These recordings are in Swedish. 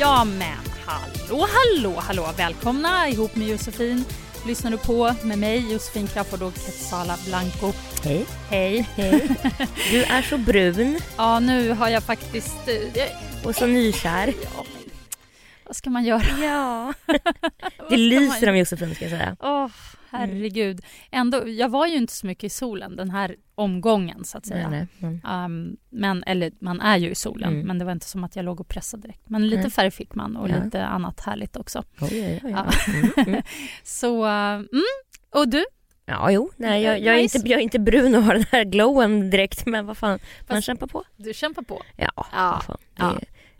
Ja men hallå hallå hallå välkomna ihop med Josefin. Lyssnar du på med mig Josefin Crafoord och Quetzala Blanco. Hej. Hej. Hej. Du är så brun Ja nu har jag faktiskt... eh, och så nykär. Ja, vad ska man göra? Ja. Det lyser man- om Josefin ska jag säga. Åh herregud. Ändå, jag var ju inte så mycket i solen den här omgången så att säga. Nej, nej. Um, men, eller man är ju i solen, Mm. men det var inte som att jag låg och pressade direkt. Men lite Nej. färg fick man och Ja. lite annat härligt också. Oj, oj, oj. Mm, mm. Så, uh, mm. och du? Ja, jo. Nej, jag, jag, är Nice. inte, jag är inte brun och har den här glowen direkt, men vad fan. Man Fast- kämpar på. Du kämpar på. Ja, Ja, fan. Det, ja.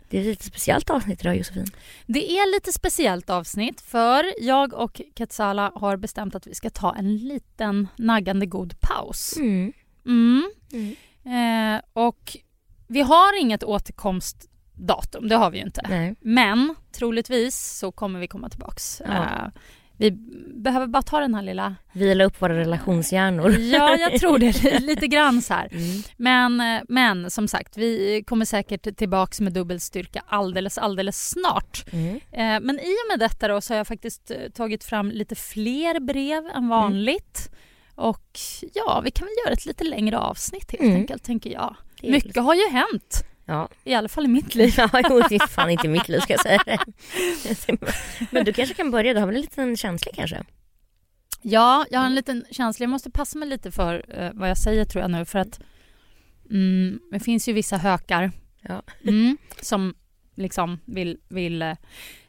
Det är ett lite speciellt avsnitt idag Josefin. Det är lite speciellt avsnitt för jag och Quetzala har bestämt att vi ska ta en liten naggande god paus. Mm. Mm. Mm. Eh, och vi har inget återkomstdatum, det har vi ju inte. Nej. Men troligtvis så kommer vi komma tillbaks. Ja. Eh, vi behöver bara ta den här lilla... Vila upp våra relationshjärnor. Ja, jag tror det. Lite grann så här. Mm. Men, men som sagt, vi kommer säkert tillbaks med dubbel styrka alldeles, alldeles snart. Mm. Eh, Men i och med detta då så har jag faktiskt eh, tagit fram lite fler brev än vanligt. Och ja, vi kan väl göra ett lite längre avsnitt helt Mm. enkelt, tänker jag. Mycket har ju hänt, Ja. i alla fall i mitt liv. Ja, jo, det är fan inte mitt liv ska jag säga. Men du kanske kan börja, du har väl en liten känsla kanske? Ja, jag har en liten känsla. Jag måste passa mig lite för eh, vad jag säger tror jag nu. För att mm, det finns ju vissa hökar Ja. mm, som liksom vill, vill eh,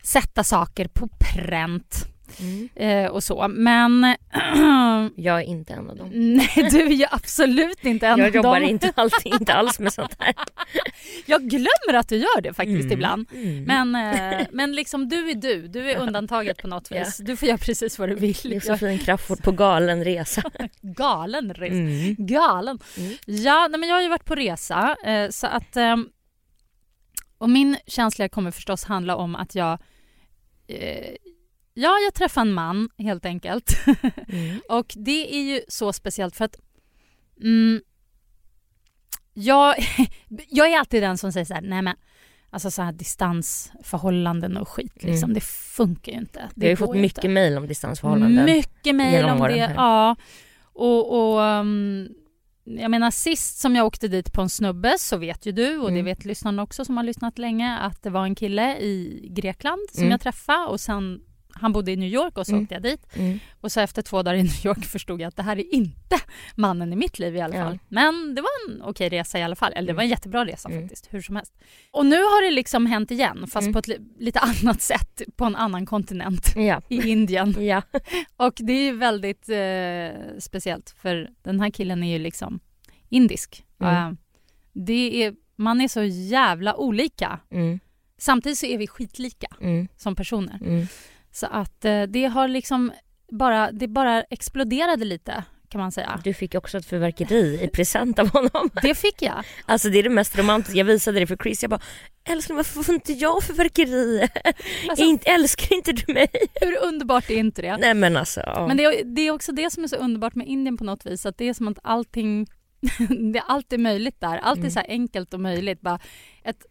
sätta saker på pränt Mm. eh, och så. Men Jag är inte en av dem. nej, du är ju absolut inte en Jag av jobbar dem. inte, alltid, inte alls med sånt här. Jag glömmer att du gör det faktiskt Mm. ibland. Mm. Men, eh, men liksom du är du. Du är undantaget på något vis. Du får göra precis vad du vill. Jag Josefin Crafoord på galen resa. galen resa. Mm. Galen. Mm. Ja, nej, men jag har ju varit på resa. Eh, så att, ehm, och min känsla kommer förstås handla om att jag... Ja, jag träffade en man helt enkelt. Mm. och det är ju så speciellt för att... Mm, jag, jag är alltid den som säger så här, nej men alltså så här distansförhållanden och skit liksom, Mm. det funkar ju inte. Vi har fått mycket mejl om distansförhållanden. Mycket mejl om det. här. Ja. Och, och um, jag menar sist som jag åkte dit på en snubbe så vet ju du och det Mm. vet lyssnarna också som har lyssnat länge att det var en kille i Grekland som Mm. jag träffade och sen han bodde i New York och så Mm. åkte jag dit. Mm. Och så efter två dagar i New York förstod jag att det här är inte mannen i mitt liv i alla Ja. fall. Men det var en okej resa i alla fall. Eller det var en jättebra resa Mm. faktiskt, hur som helst. Och nu har det liksom hänt igen, fast Mm. på ett li- lite annat sätt, på en annan kontinent. Ja. I Indien. Ja. Och det är ju väldigt eh, speciellt för den här killen är ju liksom indisk. Mm. Eh, det är, man är så jävla olika. Mm. Samtidigt så är vi skitlika Mm. som personer. Så att eh, det har liksom bara, det bara exploderade lite kan man säga. Du fick också ett fyrverkeri i present av honom. Det fick jag. Alltså det är det mest romantiska. Jag visade det för Chris. Jag bara, älskling varför får inte jag fyrverkeri? Alltså, inte, älskar inte du mig? hur underbart är inte det? Nej men alltså. Ja. Men det är, det är också det som är så underbart med Indien på något vis. Att det är som att allting det är alltid möjligt där. Allt är Mm. så enkelt och möjligt. Bara ett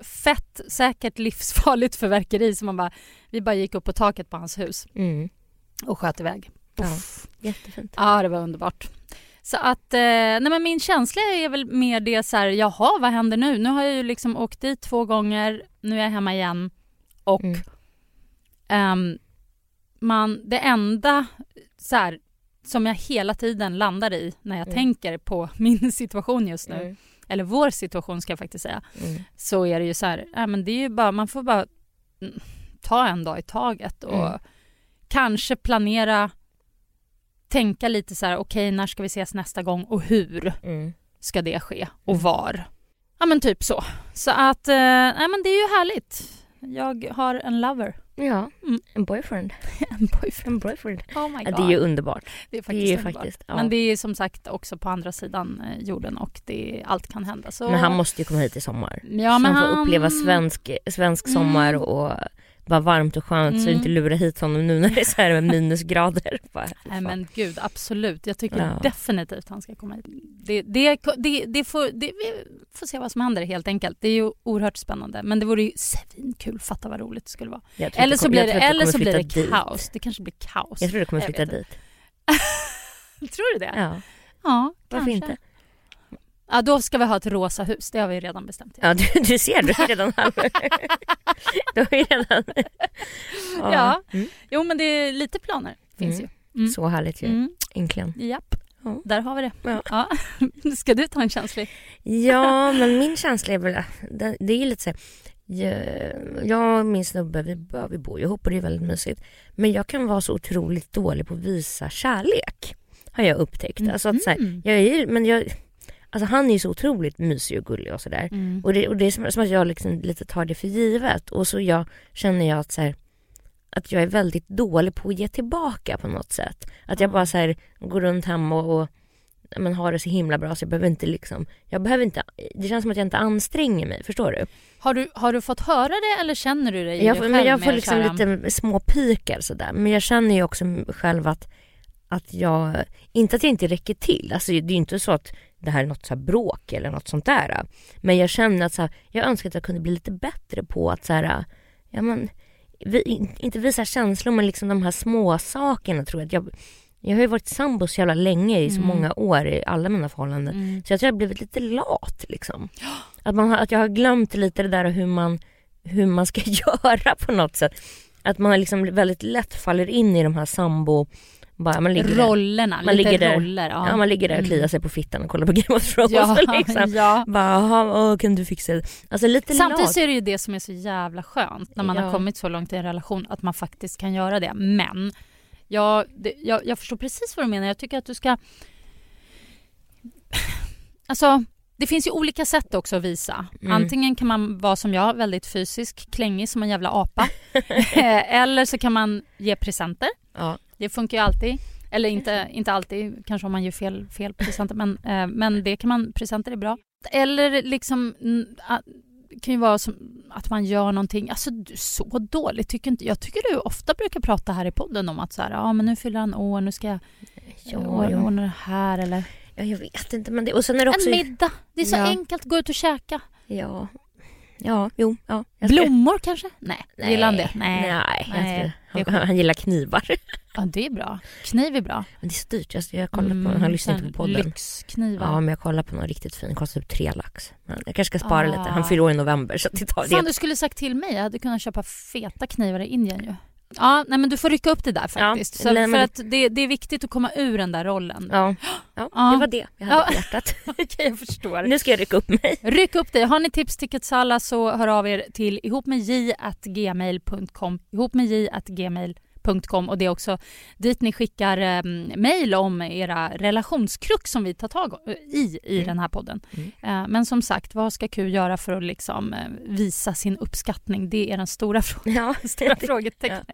asfett, säkert livsfarligt förverkeri som man bara, vi bara gick upp på taket på hans hus Mm. och sköt iväg. Ja. Jättefint. Ja, det var underbart. Så att, eh, nej men min känsla är väl mer det så här, jaha vad händer nu? Nu har jag ju liksom åkt dit två gånger, nu är jag hemma igen och Mm. ehm, man, det enda så här, som jag hela tiden landar i när jag Mm. tänker på min situation just nu, Mm. Eller vår situation ska jag faktiskt säga, Mm. så är det ju så här, nej men det är ju bara, man får bara mm, ta en dag i taget och Mm. kanske planera, tänka lite så här, okej när ska vi ses nästa gång och hur Mm. ska det ske och var? Ja men typ så. Så att, eh, nej men det är ju härligt. Jag har en lover. Ja, Mm. en boyfriend. En boyfriend. En boyfriend. Oh my Ja, god. det är ju underbart. det är Det faktiskt är ju underbart. faktiskt, ja. Men det är som sagt också på andra sidan eh, jorden och det, allt kan hända. Så... Men han måste ju komma hit i sommar. ja, så men han får uppleva svensk, svensk Mm. sommar och bara varmt och skönt så Mm. inte lura hit honom nu när det är så här med minusgrader. Bara, Nej men gud, absolut. Jag tycker Ja. definitivt han ska komma hit. Det, det, det, det får, vi får se vad som händer helt enkelt. Det är ju oerhört spännande. Men det vore ju svinkul. Fatta vad roligt det skulle vara. Eller så blir det, eller så blir det dit. kaos. Det kanske blir kaos. Jag tror du kommer flytta dit. Tror du det? Ja, Ja, varför kanske. inte? Ja, då ska vi ha ett rosa hus. Det har vi redan bestämt. Ja, du, du ser, du har redan Du har redan... Ja. Mm. Jo, men det är lite planer. Finns Mm. ju. Mm. Så härligt ju, Mm. äntligen. Japp, Ja. där har vi det. Ja. Ja. Ska du ta en känslig? Ja, men min känsla är väl, det, det är lite så här, jag, och min snubbe, vi, ja, vi bor ju ihop och det är väldigt mysigt. Men jag kan vara så otroligt dålig på att visa kärlek. Har jag upptäckt. Alltså att så här, Mhm. jag är men jag, alltså han är ju så otroligt mysig och gullig och sådär. Mm. Och det, och det är som, som att jag liksom lite tar det för givet. Och så jag, känner jag att, så här, att jag är väldigt dålig på att ge tillbaka på något sätt. Att jag bara så här, går runt hemma och, och men, har det så himla bra så jag behöver inte liksom, jag behöver inte, det känns som att jag inte anstränger mig, förstår du? Har, du, har du fått höra det eller känner du dig Jag, får- men jag får liksom lite små pikar sådär. Men jag känner ju också själv att, att jag, inte att jag inte räcker till. Alltså det är ju inte så att det här är något så här bråk eller något sånt där. Men jag känner att så här, jag önskar att jag kunde bli lite bättre på att så här, ja men, vi, inte visa känslor men liksom de här små sakerna tror jag. att jag jag har ju varit sambo så jävla länge i så Mm. många år i alla mina förhållanden. Mm. Så jag tror jag har blivit lite lat liksom. Att, man har, att jag har glömt lite det där hur man, hur man ska göra på något sätt. Att man liksom väldigt lätt faller in i de här sambo... Bara, man ligger där, Rollerna, Man lite ligger där. roller. Ja. ja, man ligger där och Mm. kliar sig på fittan och kollar på Game of Thrones. Ja, liksom. ja. Bara, "Jaha, åh, kan du fixa det? Alltså lite Samtidigt så är det ju det som är så jävla skönt när man Ja. har kommit så långt i en relation att man faktiskt kan göra det. Men jag, det, jag, jag förstår precis vad du menar. Jag tycker att du ska... Alltså, det finns ju olika sätt också att visa. Mm. Antingen kan man vara som jag, väldigt fysisk, klängig som en jävla apa. Eh, Eller så kan man ge presenter. Ja. Det funkar ju alltid. Eller inte, inte alltid, kanske om man ger fel, fel presenter. Men, eh, men det kan man, presenter är bra. Eller liksom, mm, det kan ju vara att man gör någonting, alltså så dåligt tycker inte jag. tycker du ofta brukar prata här i podden om att så här, ja men nu fyller han år, nu ska jag Ja, ordna ja. ordna det här eller ja, jag vet inte. Men det, och sen är det också... en middag. Det är så Ja. enkelt, gå ut och käka. Ja. Ja, jo. Ja. Blommor kanske? Nej, Nej. gillar han det? Nej, Nej. Nej, han, han gillar knivar. Ja, det är bra. Kniv är bra. Men det är så dyrt. Jag, jag kollar på, han lyssnar inte på podden. Mm, Lyxknivar. Ja men jag kollar på någon riktigt fin, kostar typ tre lax. Men jag kanske ska spara Ah. lite, han fyller år i november så det tar Fan, det. du skulle sagt till mig. Jag hade kunnat köpa feta knivar i Indien ju. Ja, nej men du får rycka upp det där faktiskt. Ja, för att det, det är viktigt att komma ur den där rollen. Ja, ja, Ja. det var det jag hade Ja. på hjärtat. Okej, jag förstår. Nu ska jag rycka upp mig. Ryck upp dig. Har ni tips till Kutsala så hör av er till ihopmedj.gmail.com ihopmedj.gmail.com och det är också dit ni skickar eh, mejl om era relationskrux som vi tar tag i i Mm. den här podden. Mm. Eh, men som sagt, vad ska Q göra för att liksom, eh, visa sin uppskattning? Det är den stora, frå- Ja, stora frågetecknet.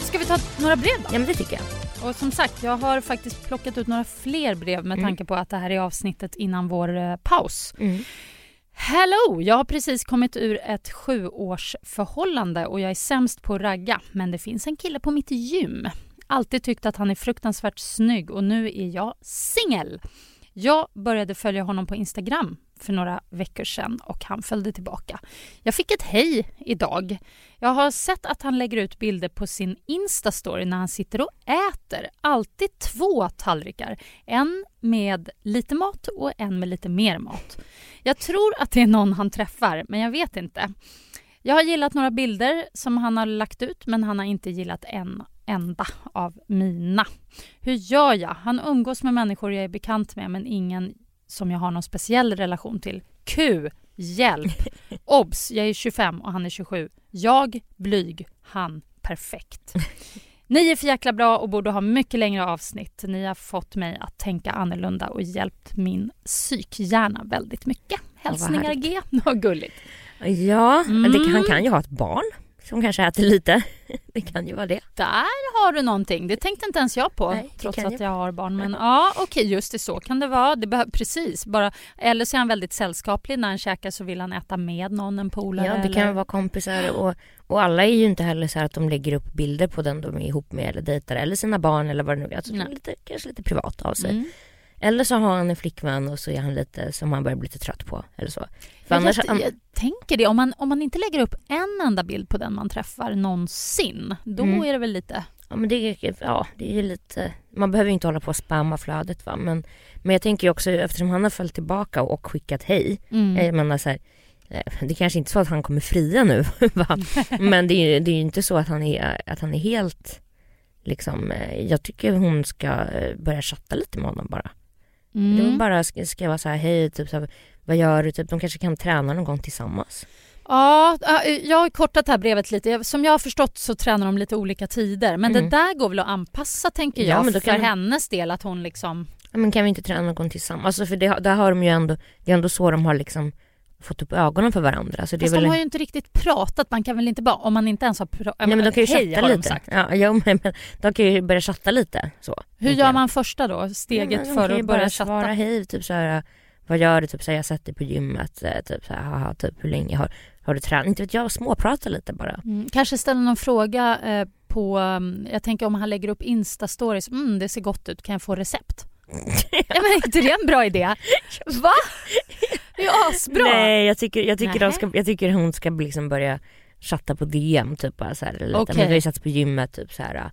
Ska vi ta några brev då? ja men det tycker jag. Och som sagt, jag har faktiskt plockat ut några fler brev med Mm. tanke på att det här är avsnittet innan vår eh, paus. Mm. Hello! Jag har precis kommit ur ett sjuårsförhållande och jag är sämst på att ragga. Men det finns en kille på mitt gym. Alltid tyckt att han är fruktansvärt snygg och nu är jag singel. Jag började följa honom på Instagram för några veckor sedan och han följde tillbaka. Jag fick ett hej idag. Jag har sett att han lägger ut bilder på sin Insta-story när han sitter och äter. Alltid två tallrikar. En med lite mat och en med lite mer mat. Jag tror att det är någon han träffar, men jag vet inte. Jag har gillat några bilder som han har lagt ut men han har inte gillat en enda av mina. Hur gör jag? Han umgås med människor jag är bekant med men ingen som jag har någon speciell relation till. Q. Hjälp! Obs! Jag är 25 och han är 27. Jag blyg, han perfekt. Ni är för jäkla bra och borde ha mycket längre avsnitt. Ni har fått mig att tänka annorlunda och hjälpt min psykhjärna väldigt mycket. Hälsningar G. Vad gulligt. Ja, Mm. det, han kan ju ha ett barn som kanske äter lite. Det kan ju vara det. Där har du någonting. Det tänkte inte ens jag på Nej, trots att jag. har barn. Men ja, okej, just det så kan det vara. Det precis, bara, eller så är han väldigt sällskaplig. När han käkar så vill han äta med någon, en polare. Ja, det eller... kan vara kompisar och, och alla är ju inte heller så att de lägger upp bilder på den de är ihop med eller dejtar eller sina barn eller vad det nu är. Alltså, lite, kanske lite privat av sig. Mm. Eller så har han en flickvän och så är han lite som han börjar bli lite trött på. Eller så. För Jag, vet- jag tänker det, om man, om man inte lägger upp en enda bild på den man träffar någonsin, då Mm. är det väl lite... Ja men det är, ja, det är lite, man behöver ju inte hålla på och spamma flödet va. Men, men jag tänker ju också eftersom han har följt tillbaka och skickat hej. Mm. Jag menar så här, eh, det är kanske inte är så att han kommer fria nu va. Men det är ju det är ju inte så att han är, att han är helt liksom, eh, jag tycker hon ska eh, börja chatta lite med honom bara. Mm. De bara skriva så här, hej, typ så här, vad gör du? Typ, de kanske kan träna någon gång tillsammans. Ja, ja, jag har kortat det här brevet lite. Som jag har förstått så tränar de lite olika tider. Men Mm. det där går väl att anpassa tänker Ja, jag men då för hennes del att hon liksom... Ja, men kan vi inte träna någon gång tillsammans? Alltså för det, där har de ju ändå, det är ändå så de har liksom fått upp ögonen för varandra. Så det Fast väl... de har ju inte riktigt pratat. Man kan väl inte bara, om man inte ens har pratat... Nej men de kan ju Hej, chatta lite. Ja, jo, men, de kan ju börja chatta lite så. Hur gör jag. man första då? Steget Ja, för att börja svara chatta? hej, typ så här, vad gör du? Typ så här, jag har sett dig på gymmet, eh, typ så här, haha, typ hur länge har, har du tränat? Inte vet jag, småprata lite bara. Mm, kanske ställa någon fråga eh, på... um, jag tänker om han lägger upp Insta-stories. Mm, det ser gott ut. Kan jag få recept? ja, men är inte det en bra idé? Va? Det är asbra. Nej, jag tycker, jag, tycker de ska, jag tycker hon ska liksom börja chatta på DM typ bara så här, lite. Okej. Men vi har ju sett på gymmet typ så här.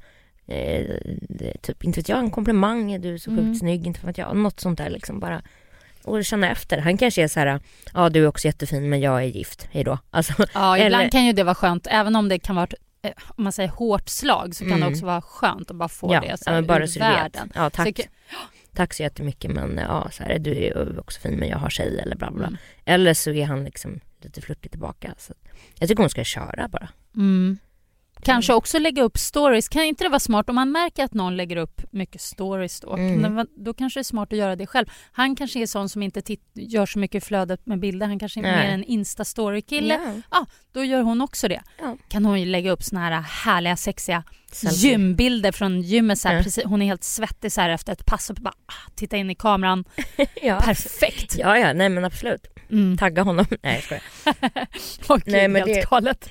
Eh, det, typ, inte vet jag, en komplimang, du är så sjukt Mm. snygg, inte vet jag, något sånt där liksom bara. Och känna efter. Han kanske är så här, ja du är också jättefin men jag är gift, hejdå. Alltså, Ja, ibland Eller- kan ju det vara skönt. Även om det kan vara ett, eh, om man säger hårt slag så kan Mm. det också vara skönt att bara få ja, det så ja, men bara ur så världen. Ja, tack. Så, tack så jättemycket men ja, så här, du är också fin men jag har tjej eller bla bla. Mm. Eller så är han liksom lite flörtig tillbaka. Så jag tycker hon ska köra bara. Mm. Kanske också lägga upp stories. Kan inte det vara smart om man märker att någon lägger upp mycket stories då? Mm. Vara- Då kanske det är smart att göra det själv. Han kanske är sån som inte titt- gör så mycket flödet med bilder. Han kanske är Nej. mer en Insta-story-kille. Ja. Ja, då gör hon också det. Ja. Kan hon ju lägga upp såna här härliga, sexiga Selfie. gymbilder från gymmet. Så här, Ja. precis, hon är helt svettig så här efter ett pass och bara ah, titta in i kameran. ja. Perfekt! Ja, ja, nej men absolut. Mm. Tagga honom. Nej jag skojar. Oj, Nej, men helt det- galet.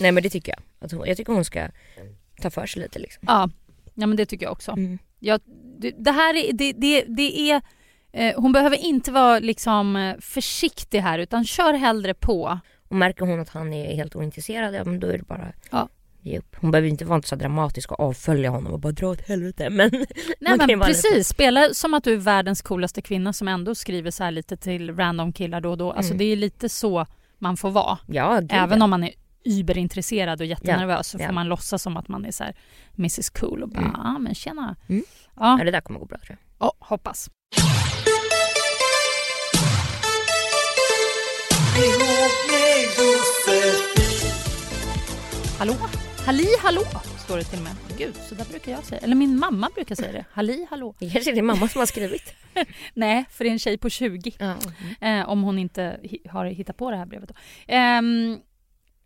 Nej men det tycker jag. Att hon, jag tycker hon ska ta för sig lite liksom. Ja. ja, men det tycker jag också. Mm. Ja, det, det här är, det, det, det är eh, hon behöver inte vara liksom eh, försiktig här utan kör hellre på. Och märker hon att han är helt ointresserad, ja men då är det bara Ja. Ge upp. Hon behöver inte vara så dramatisk och avfölja honom och bara dra åt helvete. Men Nej men precis, lite- spela som att du är världens coolaste kvinna som ändå skriver så här lite till random killar då och då. Alltså Mm. det är lite så man får vara. ja, gud, Även ja. om man är überintresserad och jättenervös så får Ja. man låtsas som att man är så här Mrs Cool och bara Mm. ah, men tjena. Mm. Ja, ja, det där kommer gå bra tror jag. oh, hoppas. Hallå? Halli hallå står det till och med. Gud, så där brukar jag säga. Eller min mamma brukar säga det. Halli hallå. Det kanske är din mamma som har skrivit. Nej, för det är en tjej på 20. Ja. Eh, om hon inte har hittat på det här brevet. Då. Ehm,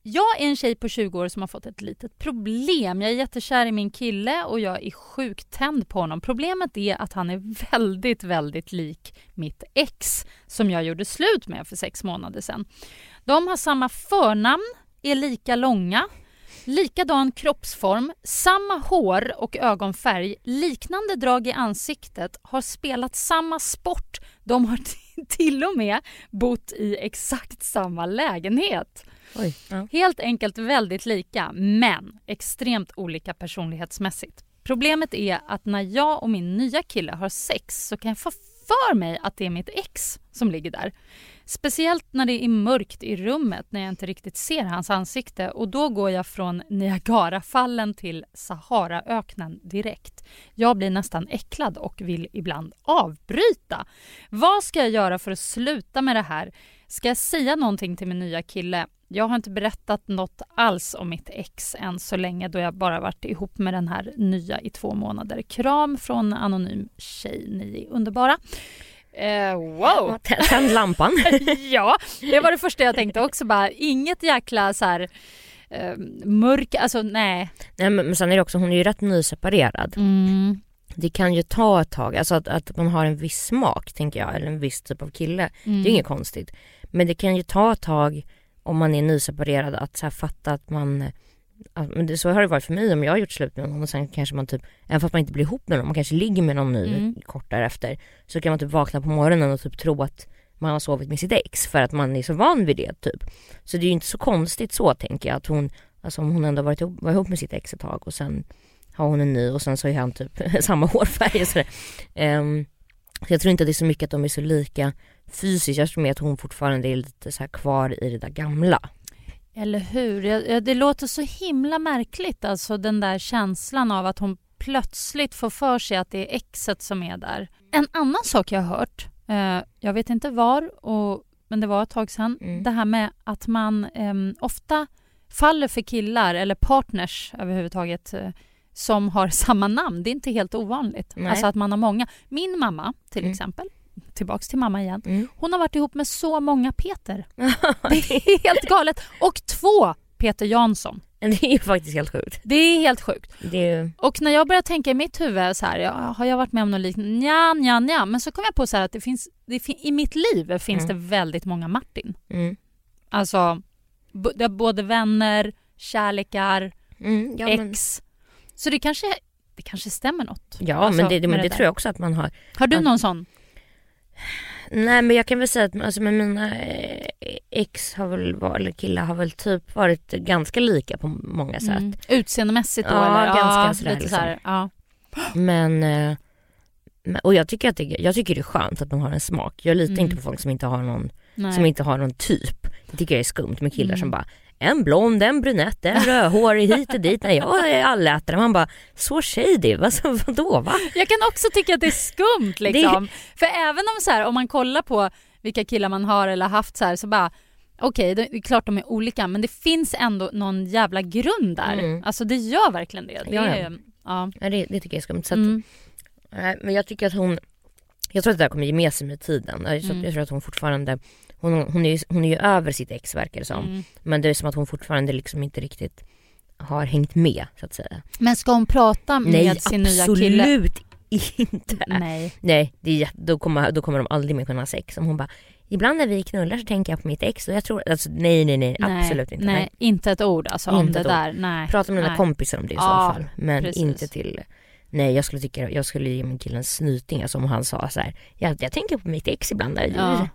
Jag är en tjej på 20 år som har fått ett litet problem. Jag är jättekär i min kille och jag är sjukt tänd på honom. Problemet är att han är väldigt, väldigt lik mitt ex som jag gjorde slut med för sex månader sedan. De har samma förnamn, är lika långa, likadan kroppsform, samma hår och ögonfärg, liknande drag i ansiktet, har spelat samma sport. De har till och med bott i exakt samma lägenhet. Oj, ja. Helt enkelt väldigt lika, men extremt olika personlighetsmässigt. Problemet är att när jag och min nya kille har sex så kan jag få för mig att det är mitt ex som ligger där. Speciellt när det är mörkt i rummet när jag inte riktigt ser hans ansikte och då går jag från Niagarafallen till Saharaöknen direkt. Jag blir nästan äcklad och vill ibland avbryta. Vad ska jag göra för att sluta med det här? Ska jag säga någonting till min nya kille? Jag har inte berättat något alls om mitt ex än så länge då jag bara varit ihop med den här nya i två månader. Kram från anonym tjej, ni är underbara. Eh, wow! Tänd lampan. ja, det var det första jag tänkte också. Bara, inget jäkla så här eh, mörk, alltså nej. Nej men, men sen är det också, hon är ju rätt nyseparerad. Mm. Det kan ju ta ett tag, alltså att, att man har en viss smak tänker jag, eller en viss typ av kille. Mm. Det är inget konstigt. Men det kan ju ta ett tag om man är nyseparerad att så fatta att man men det, så har det varit för mig om jag har gjort slut med någon och sen kanske man typ, även fast man inte blir ihop med någon, man kanske ligger med någon ny Mm. kort därefter. Så kan man typ vakna på morgonen och typ tro att man har sovit med sitt ex för att man är så van vid det typ. Så det är ju inte så konstigt så tänker jag att hon, alltså om hon ändå varit ihop, var ihop med sitt ex ett tag och sen har hon en ny och sen så är han typ samma hårfärg och sådär. Ehm, så jag tror inte att det är så mycket att de är så lika fysiskt, jag tror mer att hon fortfarande är lite så kvar i det där gamla. Eller hur? Det låter så himla märkligt, alltså den där känslan av att hon plötsligt får för sig att det är exet som är där. En annan sak jag har hört, eh, jag vet inte var, och, men det var ett tag sedan, Mm. det här med att man ehm, ofta faller för killar eller partners överhuvudtaget eh, som har samma namn. Det är inte helt ovanligt. Nej. Alltså att man har många. Min mamma till Mm. exempel, tillbaks till mamma igen, Mm. hon har varit ihop med så många Peter. Det är helt galet. Och två Peter Jansson. Det är faktiskt helt sjukt. Det är helt sjukt. Det är Och när jag börjar tänka i mitt huvud så här, ja, har jag varit med om något liknande? Nja, nja, nja. Men så kom jag på så att det finns, det fin- i mitt liv finns Mm. det väldigt många Martin. mm. Alltså, det både vänner, kärlekar, Mm, ja, men, ex. Så det kanske, det kanske stämmer något. ja Alltså, men det, det, men det där. tror jag också att man har. Har du att- någon sån? Nej men jag kan väl säga att alltså, med mina eh, ex har väl varit, eller killar har väl typ varit ganska lika på många sätt. Mm. Utseendemässigt då? Ja, eller? ganska ja, sådär liksom. så här, ja. Men, eh, men och jag tycker att det, jag tycker det är skönt att man har en smak. Jag litar Mm. inte på folk som inte har någon, Nej. som inte har någon typ. Jag tycker det är skumt med killar Mm. som bara en blond, en brunett, en rödhårig hit och dit. Nej jag är allätare. Man bara så shady, alltså, vadå va? Jag kan också tycka att det är skumt liksom. För även om så här, om man kollar på vilka killar man har eller haft så här så bara Okej, det är klart de är olika men det finns ändå någon jävla grund där. Mm. Alltså det gör verkligen det. det är, ja. Ja, det, det tycker jag är skumt. Så att, Mm. Nej, men jag tycker att hon, jag tror att det där kommer ge med sig med tiden. Jag, tror- Mm. jag tror att hon fortfarande, hon, hon, är ju, hon är ju över sitt ex verkar det som. Mm. Men det är som att hon fortfarande liksom inte riktigt har hängt med så att säga. Men ska hon prata med Nej sin nya kille? absolut inte. Nej. Nej, det är, då, kommer, då kommer de aldrig mer kunna ha sex. Om hon bara, ibland när vi knullar så tänker jag på mitt ex och jag tror, alltså nej nej nej, Nej, absolut inte. Nej, inte ett ord alltså om Inte det ett ord. där. Nej. Prata med nej. kompisar om det i Ja, så fall. Men precis. inte till Nej jag skulle tycka, jag skulle ge min kille en snyting alltså om han sa så här. Jag, jag tänker på mitt ex ibland. Ja.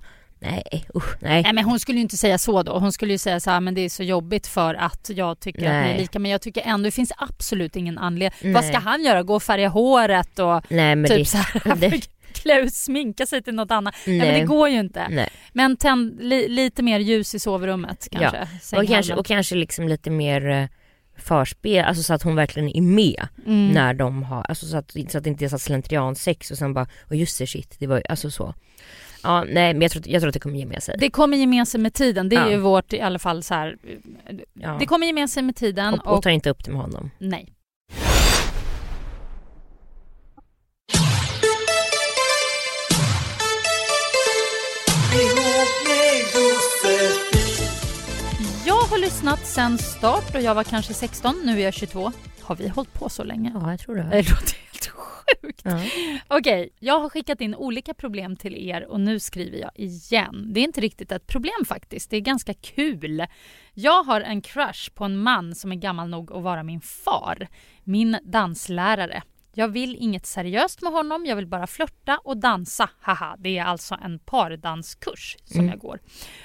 Nej usch nej. Nej men hon skulle ju inte säga så då. Hon skulle ju säga så här, men det är så jobbigt för att jag tycker att ni är Nej. lika. Men jag tycker ändå, det finns absolut ingen anledning. Vad Nej. ska han göra? Gå och färga håret och Nej typ det, så här, det- klä ut, sminka sig till något annat. Nej, men Nej. det går ju inte. nej. Men tänd li, lite mer ljus i sovrummet kanske. Och kanske, och kanske liksom lite mer eh, förspel, alltså så att hon verkligen är med Mm. när de har, alltså så att, så att det inte är så att slentriansex och sen bara, och just det shit, det var ju, alltså så. Ja nej men jag tror, jag tror att det kommer ge med sig. Det kommer ge med sig med tiden. Det är Ja. ju vårt i alla fall så här. ja. Det kommer ge med sig med tiden och, och, och ta inte upp det med honom. nej. Jag håller lyssnat sen start och jag var kanske 16, nu är jag 22. Har vi hållit på så länge? Ja, jag tror det. Det låter helt sjukt. Ja. Okej, jag har skickat in olika problem till er och nu skriver jag igen. Det är inte riktigt ett problem faktiskt, det är ganska kul. Jag har en crush på en man som är gammal nog att vara min far, min danslärare. Jag vill inget seriöst med honom, jag vill bara flörta och dansa. Haha, det är alltså en pardanskurs som Mm. jag går.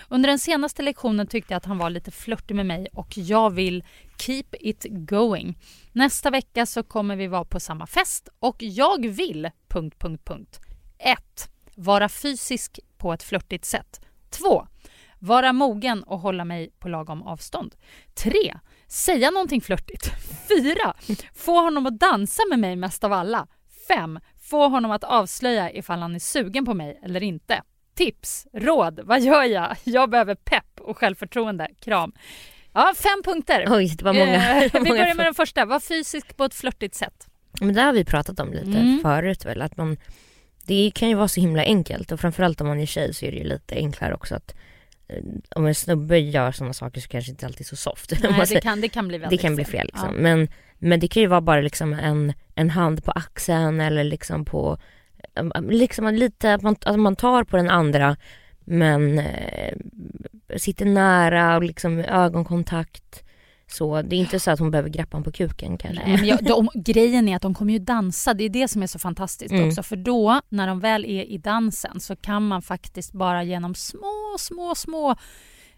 Under den senaste lektionen tyckte jag att han var lite flörtig med mig och jag vill keep it going. Nästa vecka så kommer vi vara på samma fest och jag vill... Punkt, punkt, punkt. 1. Vara fysisk på ett flörtigt sätt. 2. Vara mogen och hålla mig på lagom avstånd. 3. Säga någonting flörtigt. 4. Få honom att dansa med mig mest av alla. 5. Få honom att avslöja ifall han är sugen på mig eller inte. Tips, råd, vad gör jag? Jag behöver pepp och självförtroende. Kram. Ja, fem punkter. Oj, det var många. Eh, vi börjar med den första. Var fysisk på ett flörtigt sätt. Men det har vi pratat om lite Mm. förut väl, att man det kan ju vara så himla enkelt och framförallt om man är tjej så är det ju lite enklare också att om en snubbe gör sådana saker så kanske det inte alltid är så soft. Nej, det, kan, det kan bli det väldigt kan bli fel liksom. Men, men det kan ju vara bara liksom en, en hand på axeln eller liksom på, eh, liksom lite, att man, att man tar på den andra men eh, sitter nära och liksom ögonkontakt. Så det är inte så att hon behöver greppa honom på kuken kanske. Nej, men jag, de, grejen är att de kommer ju dansa, det är det som är så fantastiskt Mm. också. För då, när de väl är i dansen, så kan man faktiskt bara genom små, små, små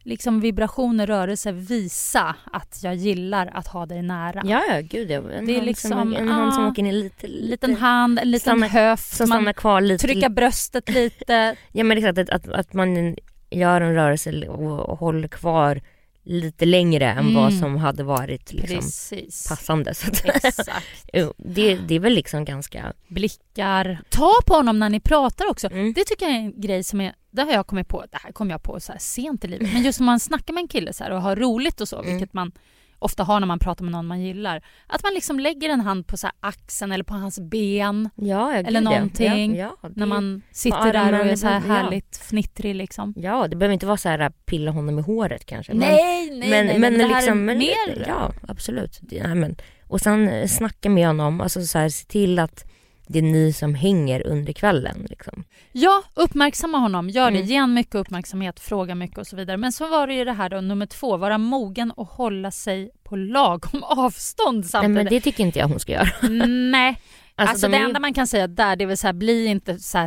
liksom vibrationer, rörelser visa att jag gillar att ha dig nära. Ja, ja gud ja. En, Det är liksom, som, en hand som ah, åker ner lite, lite. liten hand, en liten stanna- höft, som stannar kvar lite. trycker bröstet lite. Ja men exakt, att, att, att man gör en rörelse och, och håller kvar lite längre än Mm. vad som hade varit liksom Precis. passande. Så Exakt. Det, det är väl liksom ganska... Blickar. Ta på honom när ni pratar också. Mm. Det tycker jag är en grej som är, det har jag kommit på, det här kom jag på så sent i livet, men just när man snackar med en kille så och har roligt och så, Mm. vilket man ofta har när man pratar med någon man gillar, att man liksom lägger en hand på så axeln eller på hans ben Ja, ja, eller ja. någonting Ja, ja, när man sitter där och är så här ja. härligt fnittrig liksom. Ja, det behöver inte vara så här pilla honom i håret kanske. men- Nej, nej, men, nej, men det här liksom, är men, mer... Ja, absolut. Nej, men, och sen eh, snacka med honom, alltså så här, se till att det är ni som hänger under kvällen. Liksom. Ja, uppmärksamma honom. Gör det. Mm. Ge honom mycket uppmärksamhet, fråga mycket och så vidare. Men så var det ju det här då, nummer två, vara mogen och hålla sig på lagom avstånd Nej, samtidigt. men det tycker inte jag hon ska göra. Nej, alltså, de det är enda man kan säga där det är väl så här, bli inte så här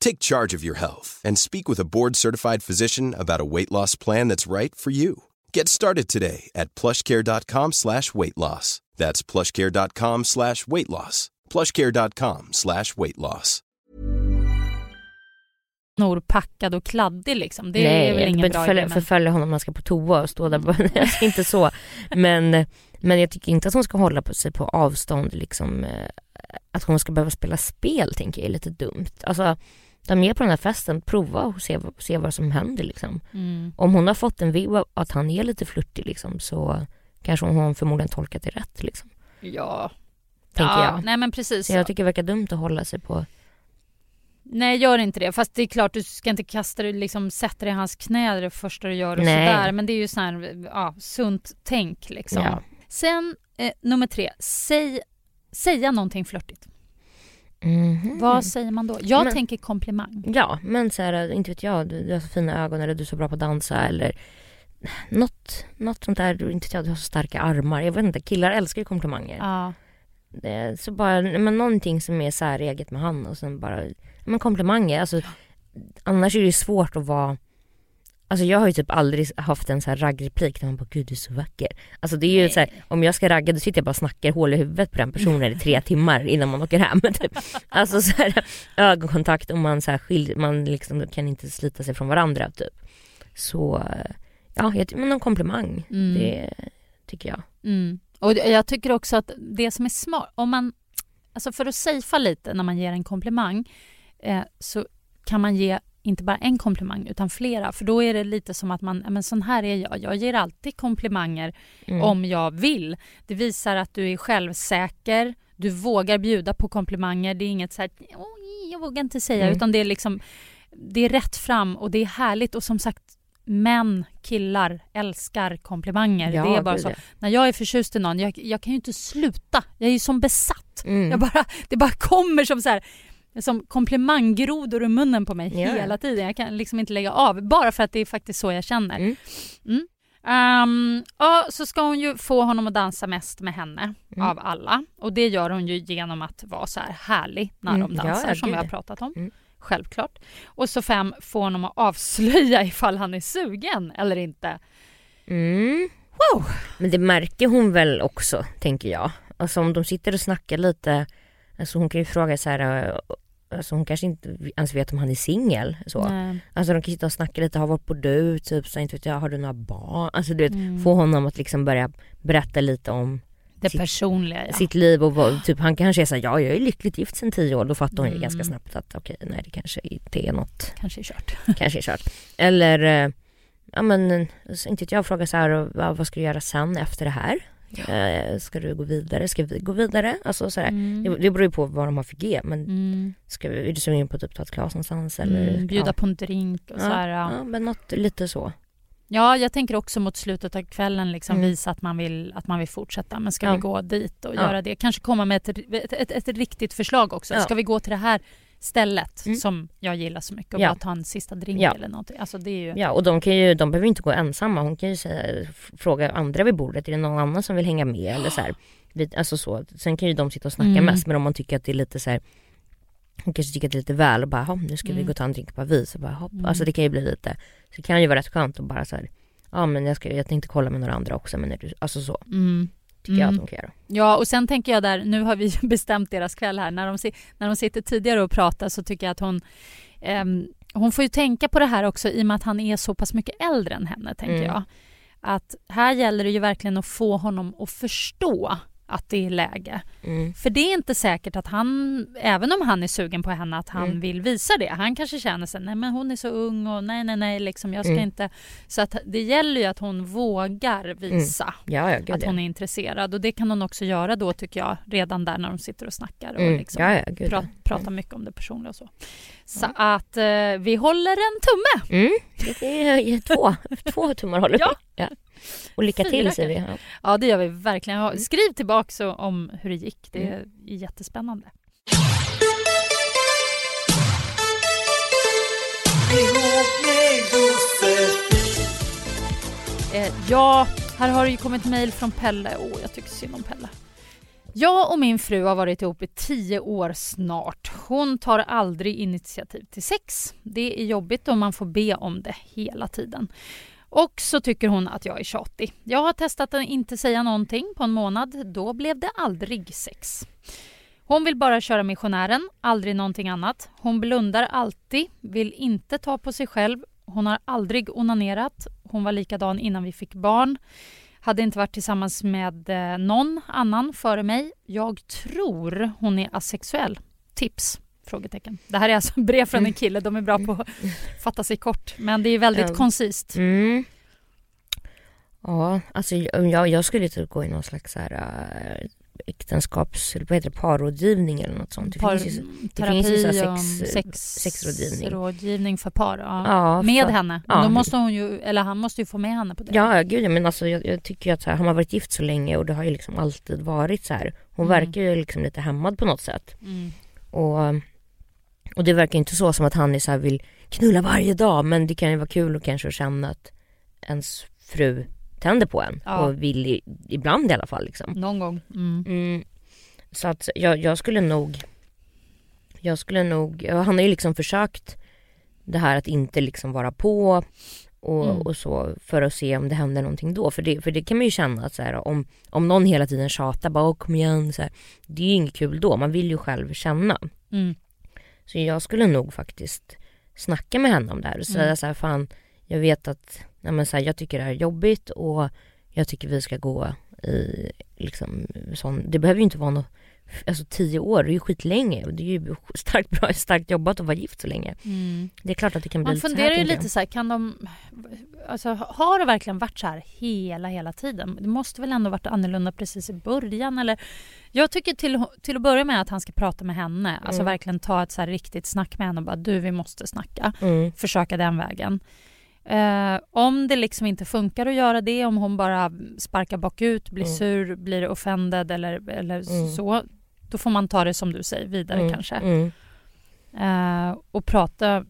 Take charge of your health and speak with a board-certified physician about a weight loss plan that's right for you. Get started today at plushcare.com slash weight loss. That's plushcare.com slash weight loss. plushcare.com slash weight loss. packad och kladdig liksom. Det Nej, är väl ingen bra inte följa, idé. Men... förfölja honom när man ska på toa och stå där. Inte så. Men, men jag tycker inte att hon ska hålla på sig på avstånd. Liksom, eh, att hon ska behöva spela spel tänker jag är lite dumt. Alltså, ta med på den här festen, prova och se, se vad som händer. Liksom. Mm. Om hon har fått en vibb att han är lite flörtig liksom, så kanske hon har förmodligen tolkat det rätt. Liksom. Ja, tänker ja, jag. Nej men precis. Så jag tycker det verkar dumt att hålla sig på Nej gör inte det. Fast det är klart du ska inte kasta dig, liksom sätta dig i hans knä det första du gör och Nej. sådär. Men det är ju sån här, ja, sunt tänk liksom. Ja. Sen eh, nummer tre, säg, säga någonting flörtigt. Mhm. Vad säger man då? Jag Men- tänker komplimang. Ja, men så här, inte vet jag, du, du har så fina ögon eller du är så bra på att dansa eller något, något sånt där, inte vet jag, du har så starka armar. Jag vet inte, killar älskar ju komplimanger. Ja. Det Så bara, men någonting som är säreget med han och sen bara, men komplimanger. Alltså, annars är det ju svårt att vara Alltså jag har ju typ aldrig haft en så här raggreplik där man bara gud du är så vacker. Alltså det är ju så här, om jag ska ragga då sitter jag bara och snackar hål i huvudet på den personen i tre timmar innan man åker hem. Typ. Alltså så här, ögonkontakt och man så här skil, man liksom kan inte slita sig från varandra typ. Så ja, jag, men någon komplimang. Mm. Det tycker jag. Mm. Och jag tycker också att det som är smart, om man, alltså för att safea lite när man ger en komplimang eh, så kan man ge inte bara en komplimang utan flera för då är det lite som att man, "Ja, men sån här är jag, jag ger alltid komplimanger Mm. om jag vill. Det visar att du är självsäker, du vågar bjuda på komplimanger, det är inget så här, "Oj, jag vågar inte säga Mm. utan det är liksom, det är rätt fram och det är härligt och som sagt män, killar älskar komplimanger. Ja, det är bara så. ja. När jag är förtjust i någon, jag, jag kan ju inte sluta. Jag är ju som besatt. Mm. Jag bara, det bara kommer som så här som komplimanggrodor ur munnen på mig Ja. hela tiden. Jag kan liksom inte lägga av, bara för att det är faktiskt så jag känner. Mm. Mm. Ehm, ja, så ska hon ju få honom att dansa mest med henne Mm. av alla. Och det gör hon ju genom att vara så här härlig när Mm, de dansar ja, som vi har pratat om. Mm. Självklart. Och så fem, få honom att avslöja ifall han är sugen eller inte. Mm. Wow. Men det märker hon väl också, tänker jag. Alltså om de sitter och snackar lite, alltså hon kan ju fråga så här, alltså hon kanske inte ens vet om han är singel. Så. Nej. Alltså de kan sitta och snacka lite, har vart bor du? Typ så inte vet jag, har du några barn? Alltså du vet, Mm. få honom att liksom börja berätta lite om Det Sitt- personliga ja. sitt liv och vad, typ han kanske är såhär, ja jag är lyckligt gift sedan tio år. Då fattar hon ju Mm. ganska snabbt att okej, nej det kanske inte är något Kanske är kört. kanske är kört. Eller, eh, ja men, så inte vet jag, fråga så här, vad, vad ska du göra sen efter det här? Eh, ska du gå vidare? Ska vi gå vidare? Alltså sådär. Mm. Det, det beror ju på vad de har för G, men Mm. ska vi, är du sugen på att typ ta ett glas någonstans? Eller, Mm, bjuda ja. på en drink och så här, ja. ja, men något lite så. Ja, jag tänker också mot slutet av kvällen liksom Mm. visa att man, vill, att man vill fortsätta. Men ska Ja. vi gå dit och Ja. göra det? Kanske komma med ett, ett, ett, ett riktigt förslag också. Ja. Ska vi gå till det här stället Mm. som jag gillar så mycket och Ja. bara ta en sista drink Ja. eller någonting? Alltså det är ju... Ja, och de, kan ju, de behöver inte gå ensamma. Hon kan ju säga, fråga andra vid bordet, är det någon annan som vill hänga med? Eller så här. Vi- Alltså så. Sen kan ju de sitta och snacka Mm. mest, men om man tycker att det är lite så här hon kanske tycker att det är lite väl och bara, "Jaha, nu ska vi Mm. gå och ta en drink bara vi. Så bara, hopp. Mm. Alltså det kan ju bli lite, så det kan ju vara rätt skönt att bara så här, ja men jag, ska, jag tänkte kolla med några andra också men är du, alltså så Mm. Tycker jag Mm. att hon kan göra. Ja, och sen tänker jag där, nu har vi bestämt deras kväll här. När de, när de sitter tidigare och pratar så tycker jag att hon... ehm, hon får ju tänka på det här också i och med att han är så pass mycket äldre än henne, tänker Mm. jag. Att här gäller det ju verkligen att få honom att förstå att det är läge. Mm. För det är inte säkert att han, även om han är sugen på henne, att han Mm. vill visa det. Han kanske känner sig, nej men hon är så ung och nej nej nej, liksom, jag ska Mm. inte... Så att det gäller ju att hon vågar visa Ja, ja, att hon är intresserad. Och det kan hon också göra då tycker jag, redan där när de sitter och snackar och Mm. liksom Ja, pra- ja. pratar mycket om det personliga och så. Så att eh, vi håller en tumme. Mm. Det är två, två tummar håller på. Ja. Och lycka Fyra till säger vi. Ja. Ja, det gör vi verkligen. Mm. Skriv tillbaka om hur det gick. Det är jättespännande. Eh, ja, här har det ju kommit mejl från Pelle. Åh, jag tycker synd om Pelle. Jag och min fru har varit ihop i tio år snart. Hon tar aldrig initiativ till sex. Det är jobbigt om man får be om det hela tiden. Och så tycker hon att jag är tjatig. Jag har testat att inte säga någonting på en månad. Då blev det aldrig sex. Hon vill bara köra missionären, aldrig någonting annat. Hon blundar alltid, vill inte ta på sig själv. Hon har aldrig onanerat. Hon var likadan innan vi fick barn. Hade inte varit tillsammans med eh, någon annan före mig. Jag tror hon är asexuell. Tips? Frågetecken. Det här är alltså brev från en kille. De är bra på att fatta sig kort. Men det är väldigt Ja. koncist. Mm. Ja, alltså jag, jag skulle typ gå i någon slags så här, äh, äktenskaps, eller vad heter det, parrådgivning eller något sånt. Det Par, finns ju, terapi finns ju sex- sex, sexrådgivning. rådgivning för par. Ja. Ja, med för- henne. ja. Då måste hon ju, eller han måste ju få med henne på det. Ja, gud ja, men alltså jag, jag tycker ju att så här, har man varit gift så länge och det har ju liksom alltid varit så här. Hon Mm. verkar ju liksom lite hämmad på något sätt. Mm. Och, och det verkar inte så som att han är så vill knulla varje dag men det kan ju vara kul att kanske känna att ens fru tänder på en Ja. och vill i, ibland i alla fall liksom. Någon gång. Mm. Mm. Så att jag, jag skulle nog Jag skulle nog, han har ju liksom försökt det här att inte liksom vara på och, Mm. och så för att se om det händer någonting då. För det, för det kan man ju känna att så här, om, om någon hela tiden tjatar bara kom igen så här, Det är ju inget kul då, man vill ju själv känna. Så jag skulle nog faktiskt snacka med henne om det här och säga Mm. så här, fan jag vet att, nej men så här, jag tycker det här är jobbigt och jag tycker vi ska gå i liksom sån, det behöver ju inte vara något, alltså tio år, det är ju skitlänge det är ju starkt bra, starkt jobbat att vara gift så länge. Mm. Det är klart att det kan bli Man lite funderar här, ju lite så här, kan de... Alltså, har det verkligen varit så här hela, hela tiden? Det måste väl ändå varit annorlunda precis i början? Eller? Jag tycker till, till att börja med att han ska prata med henne. Alltså Mm. verkligen ta ett så här riktigt snack med henne och bara du, vi måste snacka. Mm. Försöka den vägen. Eh, om det liksom inte funkar att göra det, om hon bara sparkar bakut, blir Mm. sur, blir offended eller, eller Mm. så, då får man ta det som du säger vidare Mm. kanske. Mm. Eh, och prata,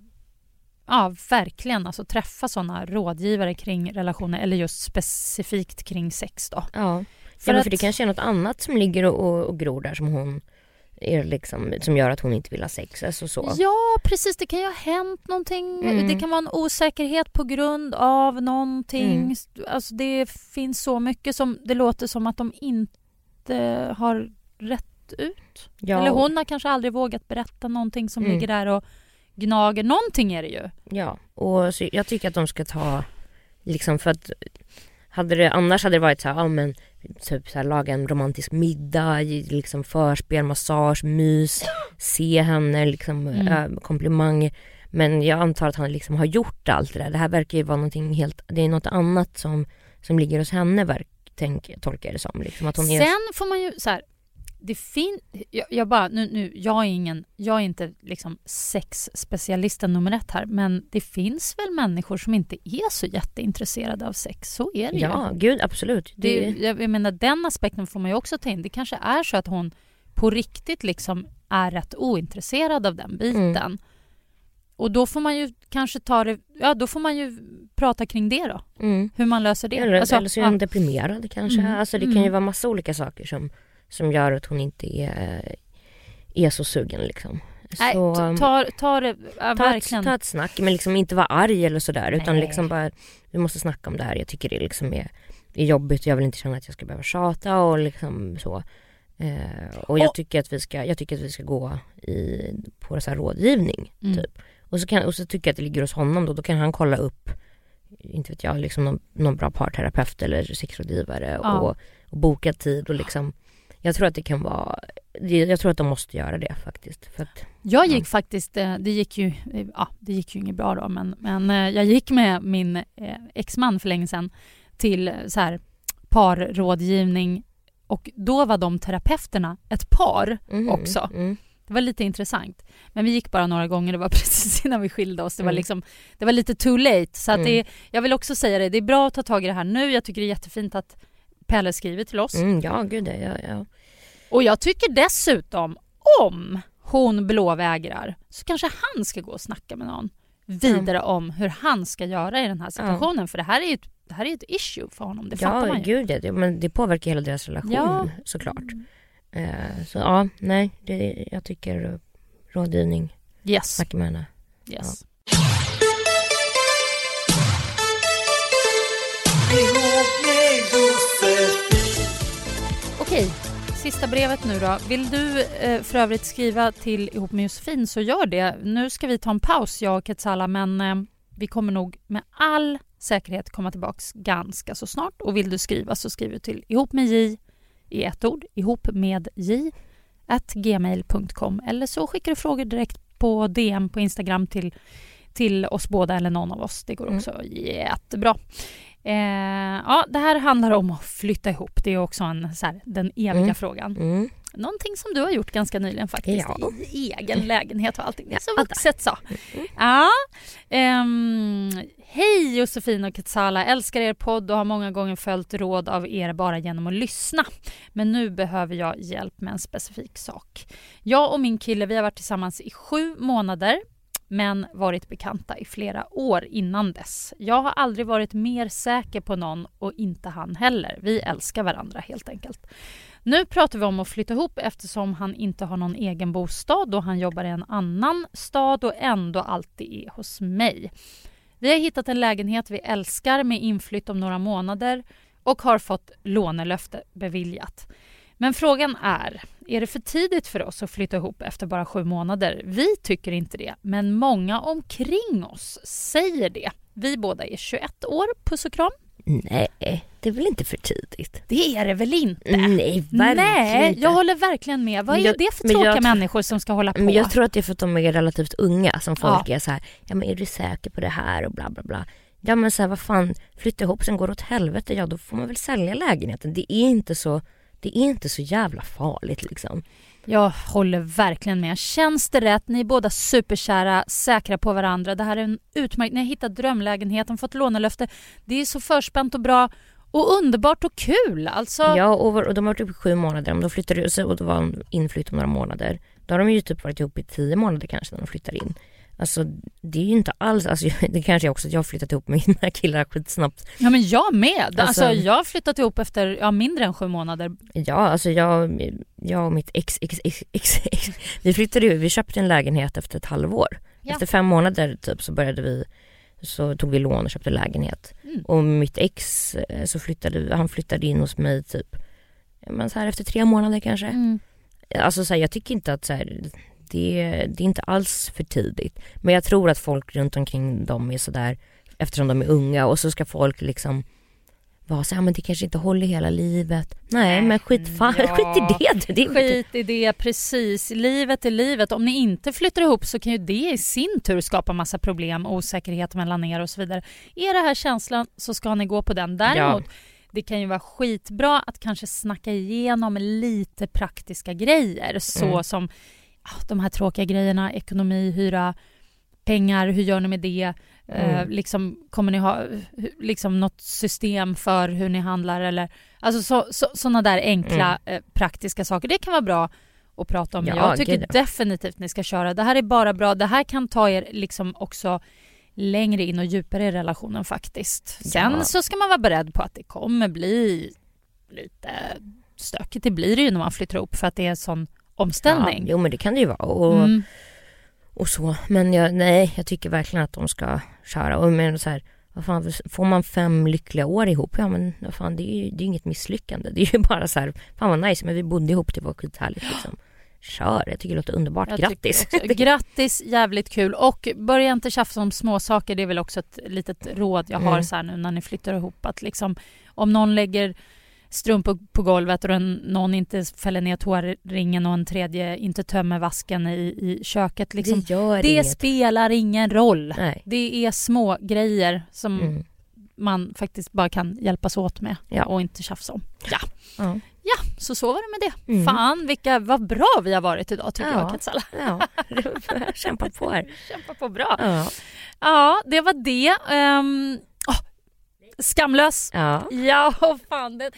ja verkligen, alltså träffa sådana rådgivare kring relationer eller just specifikt kring sex då. Ja, För ja, att- för det kanske är något annat som ligger och, och, och gror där som hon är liksom, som gör att hon inte vill ha sex, alltså så. Ja, precis. Det kan ju ha hänt någonting. Mm. Det kan vara en osäkerhet på grund av någonting. Mm. Alltså det finns så mycket som det låter som att de inte har rätt ut. Ja, Eller hon har kanske aldrig vågat berätta någonting som Mm. ligger där och gnager. Någonting är det ju. Ja, och jag tycker att de ska ta, liksom för att hade det, annars hade det varit så här, ja men typ så här, laga en romantisk middag, liksom förspel, massage, mys, se henne, liksom Mm. komplimanger. Men jag antar att han liksom har gjort allt det där. Det här verkar ju vara någonting helt, det är något annat som, som ligger hos henne, verk, tänk, tolkar jag det som. Liksom, att hon är, Sen får man ju så här, det fin jag, jag bara, nu, nu, jag är ingen, jag är inte liksom sexspecialisten nummer ett här, men det finns väl människor som inte är så jätteintresserade av sex, så är det ja, ju. gud absolut. Det, Det, jag jag menar den aspekten får man ju också ta in. Det kanske är så att hon på riktigt liksom är rätt ointresserad av den biten. Mm. Och då får man ju kanske ta det, ja då får man ju prata kring det då. mm. Hur man löser det. Eller, Alltså, eller så är ja. hon deprimerad kanske. Mm, Alltså det kan mm. ju vara massa olika saker som, som gör att hon inte är, är så sugen liksom. Nej, så, ta, ta, det, ja, ta, ett, verkligen. ta ett snack, men liksom inte vara arg eller sådär utan Nej. liksom bara vi måste snacka om det här. Jag tycker det liksom är, är jobbigt och jag vill inte känna att jag ska behöva tjata och liksom så. Eh, och jag Och- tycker att vi ska, jag tycker att vi ska gå i, på så här rådgivning Mm. typ. Och så, kan, och så tycker jag att det ligger hos honom då, då kan han kolla upp inte vet jag, liksom någon, någon bra parterapeut eller sexrådgivare Ja. och, och boka tid och liksom Jag tror att det kan vara, jag tror att de måste göra det faktiskt. För att, Jag gick Ja. faktiskt, eh, det gick ju, eh, ja, det gick ju inget bra då, men, men eh, jag gick med min exman för länge sedan till så här parrådgivning och då var de terapeuterna ett par Mhm, också. Mm, Det var lite intressant. Men vi gick bara några gånger, det var precis innan vi skilde oss. Det var, Mm. liksom, det var lite too late. Så att Mm. det, jag vill också säga det, det är bra att ta tag i det här nu. Jag tycker det är jättefint att Pelle skriver till oss. mm, ja gud ja, ja, ja. Och jag tycker dessutom, om hon blåvägrar så kanske han ska gå och snacka med någon vidare om hur han ska göra i den här situationen. För det här är ju ett, det här är ett issue för honom, det fattar Ja, man ju. gud ja, men det påverkar hela deras relation Ja. såklart. Eh, så ja, nej, det, jag tycker rådgivning, Yes. snacka med henne. yes. Okej, sista brevet nu då. Vill du eh, för övrigt skriva till Ihop med Josefin så gör det. Nu ska vi ta en paus, jag och Ketsala, men eh, vi kommer nog med all säkerhet komma tillbaks ganska så snart. Och vill du skriva så skriver du till ihop med j i ett ord, ihop med j, at gmail.com eller så skickar du frågor direkt på DM på Instagram till, till oss båda eller någon av oss. Det går Mm. också jättebra. Eh, ja, det här handlar om att flytta ihop. Det är också en, så här, den eviga Mm. frågan. Mm. Någonting som du har gjort ganska nyligen faktiskt. Ja. I egen lägenhet och allting. Det är så vuxet så. Ja. ehm, hej Josefin och Katsala. Älskar er podd och har många gånger följt råd av er bara genom att lyssna. Men nu behöver jag hjälp med en specifik sak. Jag och min kille vi har varit tillsammans i sju månader men varit bekanta i flera år innan dess. Jag har aldrig varit mer säker på någon och inte han heller. Vi älskar varandra helt enkelt. Nu pratar vi om att flytta ihop eftersom han inte har någon egen bostad och han jobbar i en annan stad och ändå alltid är hos mig. Vi har hittat en lägenhet vi älskar med inflytt om några månader och har fått lånelöfte beviljat. Men frågan är, är det för tidigt för oss att flytta ihop efter bara sju månader? Vi tycker inte det, men många omkring oss säger det. Vi båda är 21 år, puss och kram. Nej, det är väl inte för tidigt? Det är det väl inte? Nej, verkligen Nej, jag håller verkligen med. Vad är jag- det för tråkiga människor som ska hålla på? Men jag tror att det är för att de är relativt unga som folk Ja. är så här, ja men är du säker på det här och bla bla bla. Ja men så här, vad fan, flytta ihop sen går det åt helvete, ja då får man väl sälja lägenheten. Det är inte så, det är inte så jävla farligt liksom. Jag håller verkligen med. Känns det rätt? Ni är båda superkära, säkra på varandra. Det här är en utmärkt... Ni har hittat drömlägenheten, fått lånelöfte. Det är så förspänt och bra och underbart och kul. Alltså, Ja och, de har varit ihop i sju månader, om de flyttar ut och då var inflytt om några månader. Då har de ju typ varit ihop i tio månader kanske när de flyttar in. Alltså det är ju inte alls, alltså, det kanske är också att jag har flyttat ihop med mina killar skitsnabbt. ja, men jag med. Alltså, Alltså- jag har flyttat ihop efter ja, mindre än sju månader. Ja, alltså jag, jag och mitt ex, ex, ex, ex, ex vi flyttade ju, vi köpte en lägenhet efter ett halvår. Ja. Efter fem månader typ så började vi, så tog vi lån och köpte lägenhet. Mm. Och mitt ex, eh, så flyttade, han flyttade in hos mig typ, men så här efter tre månader kanske. Mm. Alltså så här, jag tycker inte att så här, det, det är inte alls för tidigt. Men jag tror att folk runt omkring dem är sådär, eftersom de är unga och så ska folk liksom vara så här, men det kanske inte håller hela livet. Nej men skit, fan, Ja. skit i det. det är Skit i det, precis. Livet är livet. Om ni inte flyttar ihop så kan ju det i sin tur skapa massa problem, osäkerhet mellan er och så vidare. Är det här känslan så ska ni gå på den. Däremot, det kan ju vara skitbra att kanske snacka igenom lite praktiska grejer så Mm. som de här tråkiga grejerna, ekonomi, hyra, pengar, hur gör ni med det? Eh, Mm. liksom, kommer ni ha liksom, något system för hur ni handlar? Eller, alltså så, så, sådana där enkla eh, praktiska saker. Det kan vara bra att prata om. Ja, jag tycker gud, definitivt ni ska köra. Det här är bara bra. Det här kan ta er liksom också längre in och djupare i relationen faktiskt. Sen Ja. så ska man vara beredd på att det kommer bli lite stökigt. Det blir det ju när man flyttar ihop för att det är en sån omställning. Ja, jo men det kan det ju vara. Och, Mm. och så. Men jag, nej, jag tycker verkligen att de ska köra. Och men så här, vad fan, får man fem lyckliga år ihop, ja men vad fan, det är ju det är inget misslyckande. Det är ju bara så här, fan vad nice, men vi bodde ihop, det var skithärligt liksom. Kör, jag tycker det låter underbart. Jag Grattis! Grattis, jävligt kul. Och börja inte tjafsa om småsaker. Det är väl också ett litet råd jag har Mm. så här nu när ni flyttar ihop. Att liksom, om någon lägger strumpor på golvet och en, någon inte fäller ner tåringen och en tredje inte tömmer vasken i, i köket. Liksom, det det spelar ingen roll. Nej. Det är små grejer som Mm. man faktiskt bara kan hjälpas åt med Ja. och inte tjafsa om. Ja. Ja. ja, så så var det med det. Mm. Fan, vilka, vad bra vi har varit idag tycker Ja. jag, Katsala. Ja, kämpa på här. Kämpa på bra. Ja. Ja, det var det. Um, skamlös. Ja. Ja, vad fan. Det,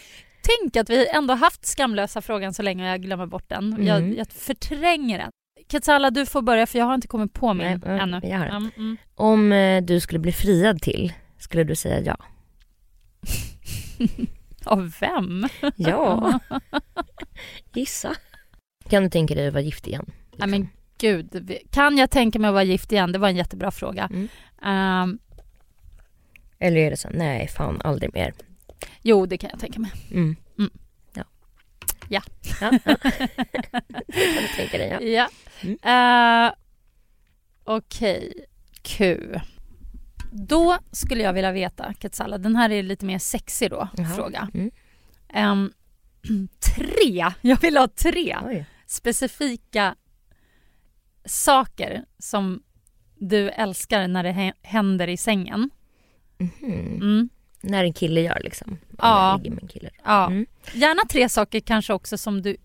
tänk att vi ändå haft skamlösa frågan så länge och jag glömmer bort den. Mm. Jag, jag förtränger den. Katsala, du får börja för jag har inte kommit på min Nej, ja, ännu. Mm, mm. Om eh, du skulle bli friad till, skulle du säga ja? Av vem? Ja. Gissa. Kan du tänka dig att vara gift igen? Nej men gud, kan jag tänka mig att vara gift igen? Det var en jättebra fråga. Mm. Ehm, Eller är det så, nej fan aldrig mer? jo, det kan jag tänka mig. Mm. Mm. Ja. Ja. ja, ja. det kan du tänka dig ja. Ja. Mm. Eh, Okej, Q. Då skulle jag vilja veta, Katsala, den här är lite mer sexig då, Jaha. fråga. Ehm, tre, jag vill ha tre Oj. specifika saker som du älskar när det hä- händer i sängen. Mhm. Mm. när en kille gör liksom. Om Ja. kille. Ja. Mm. Gärna tre saker kanske också som du,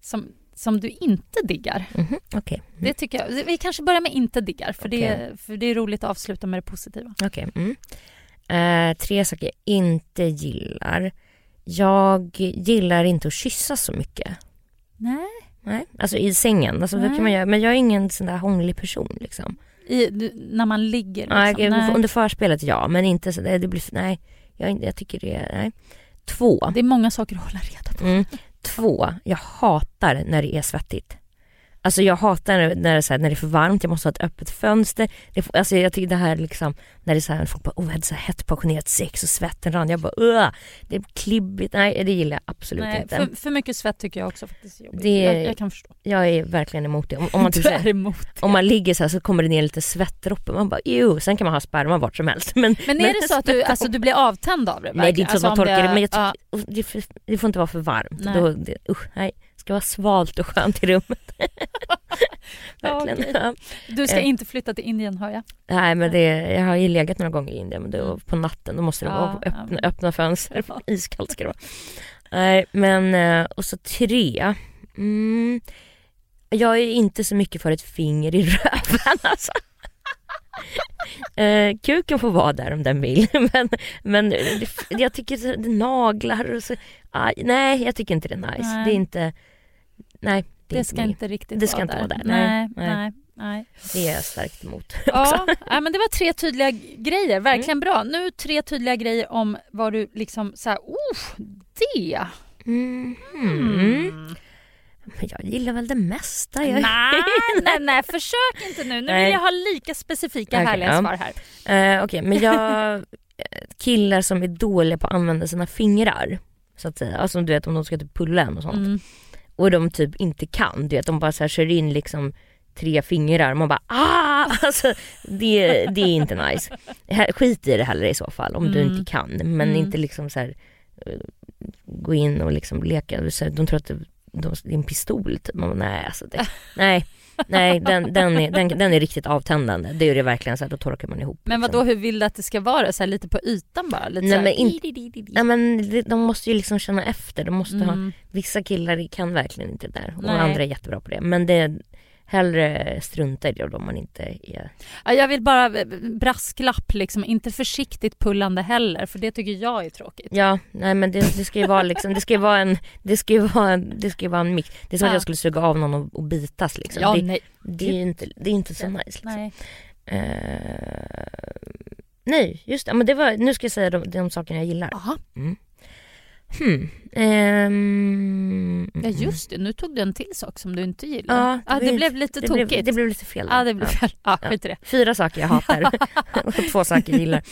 som, som du inte diggar. Mhm, Okej. Mm. Det tycker jag. Vi kanske börjar med inte diggar för, det, Okej. för det är roligt att avsluta med det positiva. Okej. Mm. Eh, tre saker jag inte gillar. Jag gillar inte att kyssa så mycket. Nej. Nej, alltså i sängen. Alltså, det Nej. kan man göra. Men jag är ingen sån där hånglig person liksom. I, du, när man ligger liksom. Nej. Under förspelet ja, men inte så det, det blir, nej. Jag, jag tycker det, nej. Två. Det är många saker att hålla reda på. Mm. Två, jag hatar när det är svettigt. Alltså jag hatar när, när, det, så här, när det är för varmt, jag måste ha ett öppet fönster. Det, alltså jag tycker det här liksom, när det är så här, folk bara, oh jag hade så här hett passionerat sex och svetten rann. Jag bara, Ugh, det är klibbigt. Nej det gillar jag absolut Nej, inte. för, för mycket svett tycker jag också faktiskt är jobbigt. Det- Jag, jag kan förstå. Jag är verkligen emot det. Om, om man typ du är emot det. om man ligger så här så kommer det ner lite svettdroppar. Man bara, jo, sen kan man ha sperma vart som helst. Men, Men är det så att du, alltså, du blir avtänd av det? Nej det är inte så att man verkligen? torkar det, Alltså, men jag tycker, det, får- det får inte vara för varmt. Nej. Då, det, usch, nej. Ska vara svalt och skönt i rummet. Ja, Verkligen. Ja. ja, Du ska Eh. inte flytta till Indien hör jag. Nej men det, jag har ju legat några gånger i Indien men det var på natten, då måste det Ja, vara ja, öppna, men- öppna fönster, Ja. iskallt ska det vara. Nej men, eh, och så tre. Mm, jag är inte så mycket för ett finger i röven alltså. Eh, kuken får vara där om den vill men, men det, jag tycker det naglar och så, aj, nej jag tycker inte det är nice. Nej. Det är inte, nej. Det, Det ska inte riktigt det ska vara inte där. vara där. Nej, Nej, nej, nej. Det är jag starkt emot. Ja, ja, men det var tre tydliga grejer, verkligen Mm. bra. Nu tre tydliga grejer om vad du liksom så här, oh, det. Mm. Mm. Men jag gillar väl det mesta. Jag... Nej, nej, nej, försök inte nu. Nu vill jag ha lika specifika Okej, härliga ja. svar här. Eh, Okej, men jag... eh, Killar som är dåliga på att använda sina fingrar. Så att säga. Alltså du vet om de ska typ pulla en och sånt. Och de typ inte kan. Du vet de bara så här kör in liksom tre fingrar. Man bara ah! Alltså det, det är inte nice. Skit i det heller i så fall om du Mm. inte kan. Men Mm. inte liksom så här eh, gå in och liksom leka. Så här, De tror att det, de, det är en pistol typ. Man bara, nej alltså det, nej. Nej den, den, är, den, den är riktigt avtändande. Det är det verkligen så att då torkar man ihop. Men liksom. vad då hur vill du att det ska vara? Så här, lite på ytan bara? Lite Nej, här, men in-. Nej men de måste ju liksom känna efter. De måste ha, Mm. vissa killar kan verkligen inte det där och Nej. andra är jättebra på det. Men det hellre strunta i det om man inte är... Ja, jag vill bara eh, brasklapp liksom, inte försiktigt pullande heller för det tycker jag är tråkigt. Ja, nej men det, det ska ju vara liksom, det ska ju vara en, det ska ju vara en, det ska ju vara en mix. Det är som att Ja. jag skulle suga av någon och, och bitas liksom. Ja, det, nej. det är ju inte, det är inte så nice liksom. nej. Eh, nej, just det. Men det var, nu ska jag säga de, de sakerna jag gillar. Aha. Mm. Hmm. Ehm, Ja just det, nu tog du en till sak som du inte gillar. Ja, det det, var- blev lite det tokigt. blev, det blev lite fel. Ja det blev Ja. fel. Ja, Ja. skit i det. Fyra saker jag hatar och två saker jag gillar.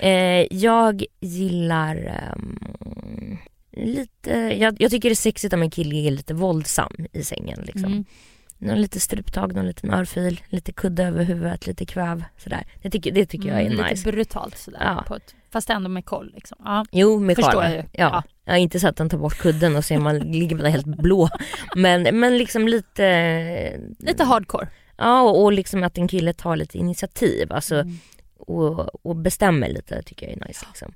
Eh, jag gillar ehm, lite, jag, jag tycker det är sexigt om en kille är lite våldsam i sängen liksom. Mm. Någon lite struptag, någon liten örfil, lite kudde över huvudet, lite kväv sådär. Det tycker, det tycker jag är Mm, nice. Lite brutalt sådär. Ja. På ett, fast ändå med koll liksom. Ja. Jo, med ju. Ja. Ja. ja. inte så att han tar bort kudden och ser man ligger man helt blå. Men, men liksom lite... Lite hardcore. Ja, och, och liksom att en kille tar lite initiativ. Alltså, Mm. och, och bestämmer lite tycker jag är nice. Liksom.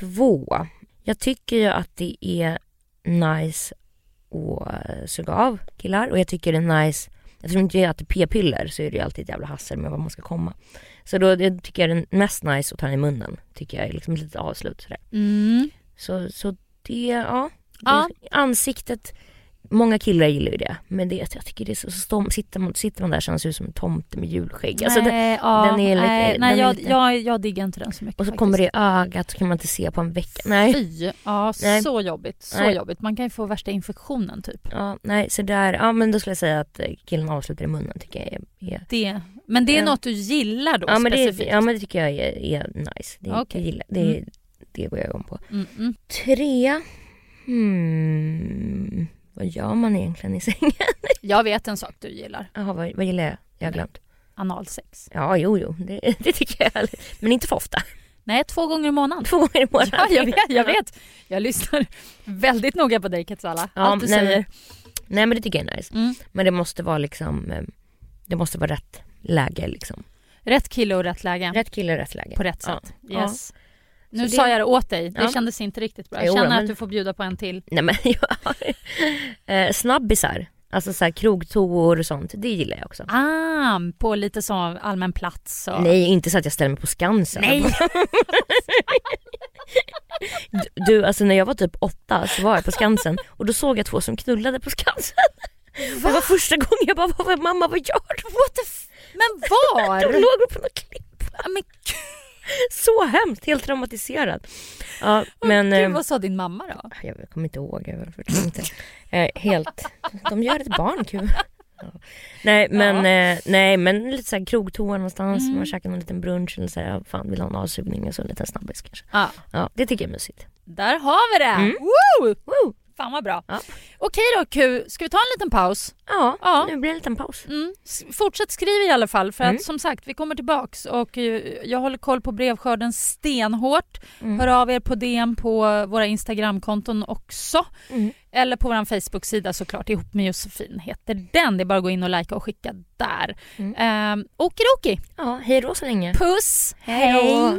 Två, jag tycker ju att det är nice att suga av killar och jag tycker det är nice Eftersom inte jag äter p-piller så är det ju alltid ett jävla hassel med var man ska komma. Så då det tycker jag det är mest nice att ta den i munnen. Tycker jag är liksom ett litet avslut sådär. Mm. Så, så det, ja. Ja. Ansiktet, många killar gillar ju det. Men det, jag tycker det är så, så stom, sitter, man, sitter man där ser ut som en tomte med julskägg. Alltså det, nej, ja, den är lite- nej, den nej är jag, lite- jag, jag diggar inte den så mycket och så faktiskt. kommer det i ögat så kan man inte se på en vecka. Nej. Fy, ja Nej. så jobbigt. Så Nej. jobbigt. Man kan ju få värsta infektionen typ. Ja, nej, så där, ja men då skulle jag säga att eh, killen avslutar i munnen tycker jag är, är Det. Men det är Ja. något du gillar då ja, men det, specifikt? ja men det tycker jag är, är nice. Det, jag gillar, det, Mm. det går jag igång på. Mm, mm. Tre, hmm, vad gör man egentligen i sängen? Jag vet en sak du gillar. Jaha, vad, vad gillar jag? Jag har glömt. Analsex. Ja, jo, jo, det, det tycker jag. är. Men inte för ofta. Nej, två gånger i månaden. Två gånger i månaden. Ja, jag vet, jag vet. Jag lyssnar väldigt noga på dig Katsala. Ja, Allt du nej, säger. Nej men det tycker jag är nice. Mm. Men det måste vara liksom, eh, det måste vara rätt läge liksom. Rätt kille och rätt läge. Rätt kille, rätt läge. På rätt Ja. sätt. Ja. Yes. Nu det- sa jag det åt dig, det Ja. kändes inte riktigt bra. Jag Jo, känner men- att du får bjuda på en till. Nej men jag, eh, snabbisar, alltså så här krogtoor och sånt, det gillar jag också. Ah, på lite så allmän plats. Och... Nej, inte så att jag ställer mig på Skansen. Nej. Du- alltså när jag var typ åtta så var jag på Skansen och då såg jag två som knullade på Skansen. Det var första gången jag bara, mamma vad gör du? What the f- Men var? De låg på något klipp. Ja, men Så hemskt, helt traumatiserad. Ja, men... Gud, eh, vad sa din mamma då? Jag kommer inte ihåg, jag förstår inte. Eh, helt, de gör ett barn kul. Ja. Nej men, eh, nej men lite såhär krogtoa någonstans, Mm. man käkar någon liten brunch eller såhär, ja, fan vill ha en avsugning och så en liten snabbis kanske. Ja. Ja, det tycker jag är mysigt. Där har vi det! Mm. Woo! Woo! Fan vad bra. Ja. Okej då Q, ska vi ta en liten paus? Ja, Ja. nu blir det en liten paus. Mm. Fortsätt skriva i alla fall för Mm. att som sagt vi kommer tillbaks och eh, jag håller koll på brevskörden stenhårt. Mm. Hör av er på DM på våra Instagramkonton också. Mm. Eller på vår Facebook-sida såklart, ihop med Josefin heter den. Det är bara att gå in och likea och skicka där. Mm. Mm. Okidoki, Ja, hej då så länge. puss, Hej då.